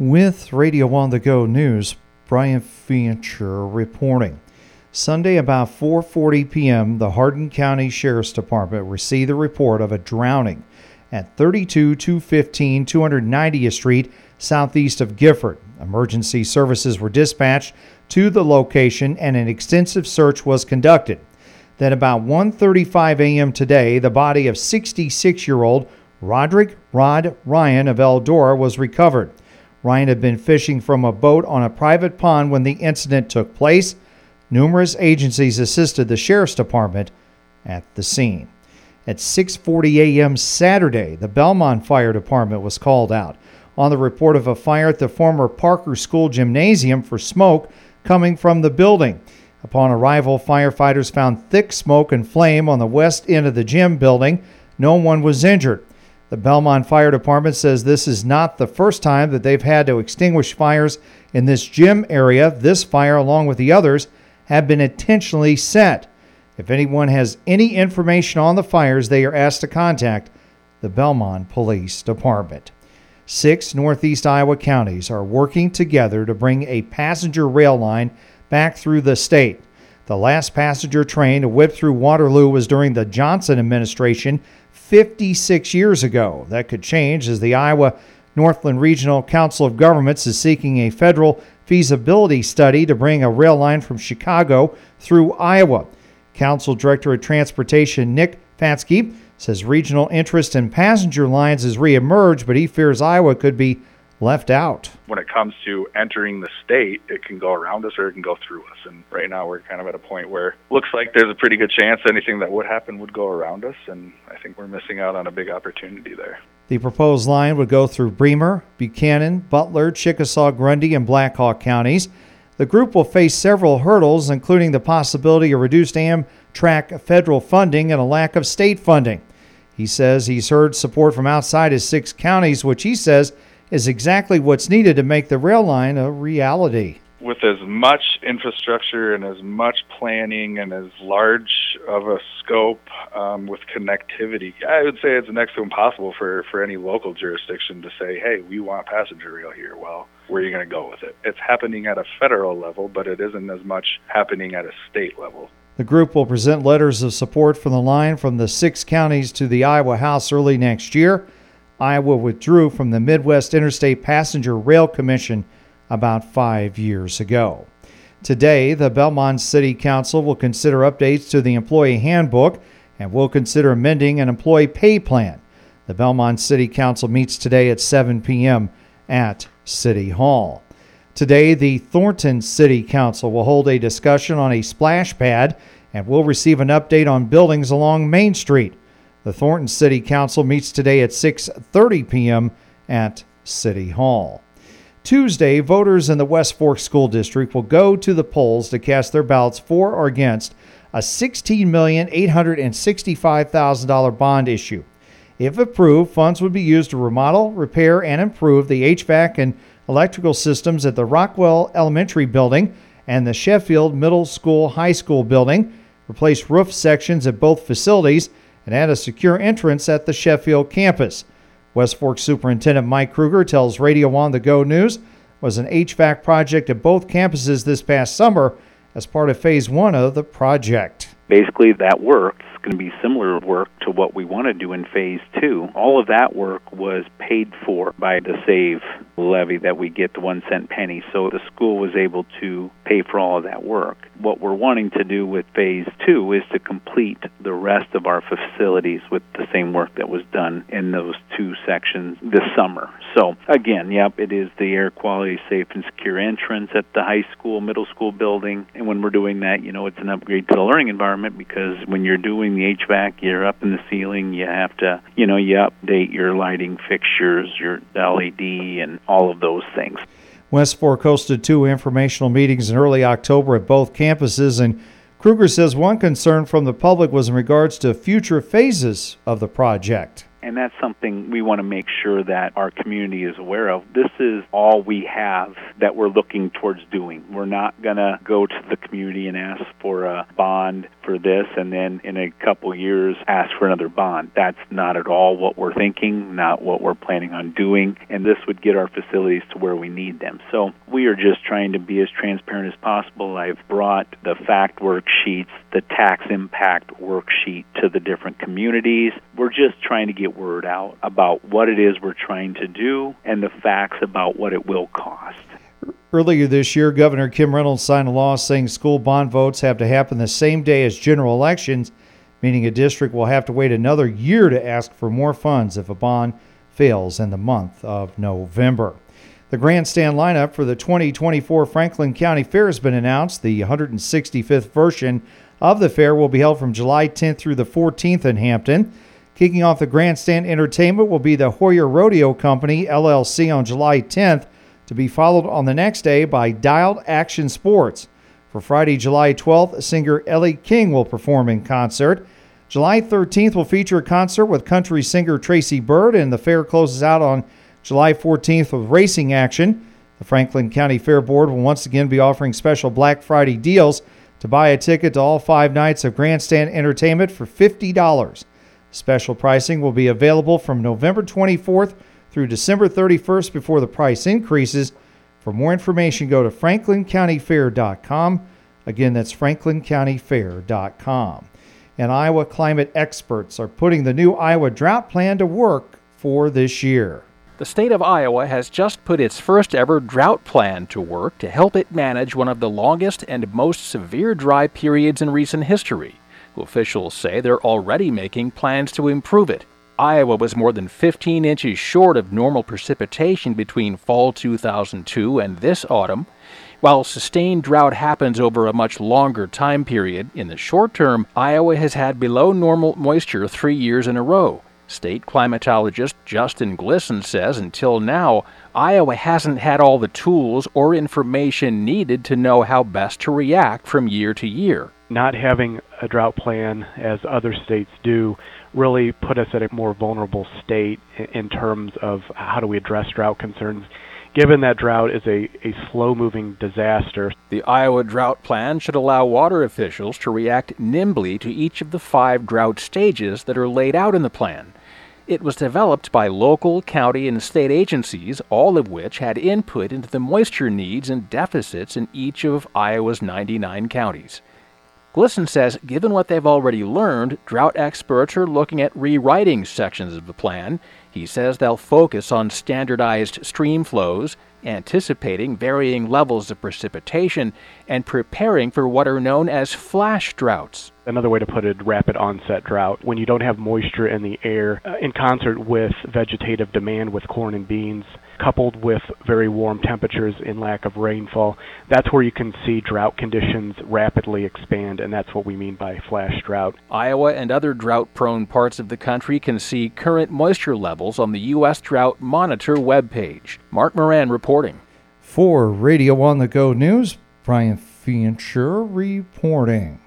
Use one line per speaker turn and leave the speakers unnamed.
With Radio on the Go News, Brian Fancher reporting. Sunday about 4:40 p.m., the Hardin County Sheriff's Department received a report of a drowning at 32215 290th Street southeast of Gifford. Emergency services were dispatched to the location and an extensive search was conducted. Then about 1:35 a.m. today, the body of 66-year-old Roderick Rod Ryan of Eldora was recovered. Ryan had been fishing from a boat on a private pond when the incident took place. Numerous agencies assisted the sheriff's department at the scene. At 6:40 a.m. Saturday, the Belmond Fire Department was called out on the report of a fire at the former Parker School gymnasium for smoke coming from the building. Upon arrival, firefighters found thick smoke and flame on the west end of the gym building. No one was injured. The Belmond Fire Department says this is not the first time that they've had to extinguish fires in this gym area. This fire, along with the others, have been intentionally set. If anyone has any information on the fires, they are asked to contact the Belmond Police Department. Six Northeast Iowa counties are working together to bring a passenger rail line back through the state. The last passenger train to whip through Waterloo was during the Johnson administration 56 years ago. That could change as the Iowa Northland Regional Council of Governments is seeking a federal feasibility study to bring a rail line from Chicago through Iowa. Council Director of Transportation Nick Fatsky says regional interest in passenger lines has reemerged, but he fears Iowa could be left out.
When it comes to entering the state, it can go around us or it can go through us. And right now we're kind of at a point where looks like there's a pretty good chance anything that would happen would go around us and I think we're missing out on a big opportunity there.
The proposed line would go through Bremer, Buchanan, Butler, Chickasaw, Grundy, and Black Hawk counties. The group will face several hurdles, including the possibility of reduced Amtrak federal funding and a lack of state funding. He says he's heard support from outside his six counties, which he says is exactly what's needed to make the rail line a reality.
With as much infrastructure and as much planning and as large of a scope um, with connectivity, I would say it's next to impossible for, for any local jurisdiction to say, hey, we want passenger rail here. Well, where are you going to go with it? It's happening at a federal level, but it isn't as much happening at a state level.
The group will present letters of support for the line from the six counties to the Iowa House early next year. Iowa withdrew from the Midwest Interstate Passenger Rail Commission about five years ago. Today, the Belmond City Council will consider updates to the employee handbook and will consider amending an employee pay plan. The Belmond City Council meets today at 7 p.m. at City Hall. Today, the Thornton City Council will hold a discussion on a splash pad and will receive an update on buildings along Main Street. The Thornton City Council meets today at 6:30 p.m. at City Hall. Tuesday, voters in the West Fork School District will go to the polls to cast their ballots for or against a $16,865,000 bond issue. If approved, funds would be used to remodel, repair, and improve the HVAC and electrical systems at the Rockwell Elementary Building and the Sheffield Middle School High School Building, replace roof sections at both facilities, and add a secure entrance at the Sheffield campus. West Fork Superintendent Mike Kruger tells Radio On the Go News was an HVAC project at both campuses this past summer as part of phase one of the project.
Basically, that work is going to be similar work to what we want to do in phase two. All of that work was paid for by the SAVE levy that we get, the one cent penny. So the school was able to pay for all of that work. What we're wanting to do with phase two is to complete the rest of our facilities with the same work that was done in those two sections this summer. So again, yep, it is the air quality safe and secure entrance at the high school, middle school building. And when we're doing that, you know, it's an upgrade to the learning environment because when you're doing the HVAC, you're up in the ceiling, you have to, you know, you update your lighting fixtures, your LED and all of those things.
West Fork hosted two informational meetings in early October at both campuses, and Kruger says one concern from the public was in regards to future phases of the project.
And that's something we want to make sure that our community is aware of. This is all we have that we're looking towards doing. We're not going to go to the community and ask for a bond for this and then in a couple years ask for another bond. That's not at all what we're thinking, not what we're planning on doing, and this would get our facilities to where we need them. So we are just trying to be as transparent as possible. I've brought the fact worksheets, the tax impact worksheet to the different communities. We're just trying to get word out about what it is we're trying to do and the facts about what it will cost.
Earlier this year, Governor Kim Reynolds signed a law saying school bond votes have to happen the same day as general elections, meaning a district will have to wait another year to ask for more funds if a bond fails in the month of November. The grandstand lineup for the 2024 Franklin County Fair has been announced. The 165th version of the fair will be held from July 10th through the 14th in Hampton. Kicking off the grandstand entertainment will be the Hoyer Rodeo Company, LLC, on July 10th to be followed on the next day by Dialed Action Sports. For Friday, July 12th, singer Ellie King will perform in concert. July 13th will feature a concert with country singer Tracy Byrd, and the fair closes out on July 14th with racing action. The Franklin County Fair Board will once again be offering special Black Friday deals to buy a ticket to all five nights of grandstand entertainment for $50. Special pricing will be available from November 24th through December 31st before the price increases. For more information, go to franklincountyfair.com. Again, that's franklincountyfair.com. And Iowa climate experts are putting the new Iowa drought plan to work for this year.
The state of Iowa has just put its first ever drought plan to work to help it manage one of the longest and most severe dry periods in recent history. Officials say they're already making plans to improve it. Iowa was more than 15 inches short of normal precipitation between fall 2002 and this autumn. While sustained drought happens over a much longer time period, in the short term, Iowa has had below normal moisture three years in a row. State climatologist Justin Glisan says until now, Iowa hasn't had all the tools or information needed to know how best to react from year to year.
Not having a drought plan, as other states do, really put us at a more vulnerable state in terms of how do we address drought concerns given that drought is a, a slow moving disaster.
The Iowa Drought Plan should allow water officials to react nimbly to each of the five drought stages that are laid out in the plan. It was developed by local, county, and state agencies, all of which had input into the moisture needs and deficits in each of Iowa's 99 counties. Glisan says given what they've already learned, drought experts are looking at rewriting sections of the plan. He says they'll focus on standardized stream flows, anticipating varying levels of precipitation, and preparing for what are known as flash droughts.
Another way to put it, rapid onset drought, when you don't have moisture in the air uh, in concert with vegetative demand with corn and beans coupled with very warm temperatures and lack of rainfall, that's where you can see drought conditions rapidly expand, and that's what we mean by flash drought.
Iowa and other drought prone parts of the country can see current moisture levels on the U.S. Drought Monitor webpage. Mark Moran reporting.
For Radio on the Go News, Brian Fancher reporting.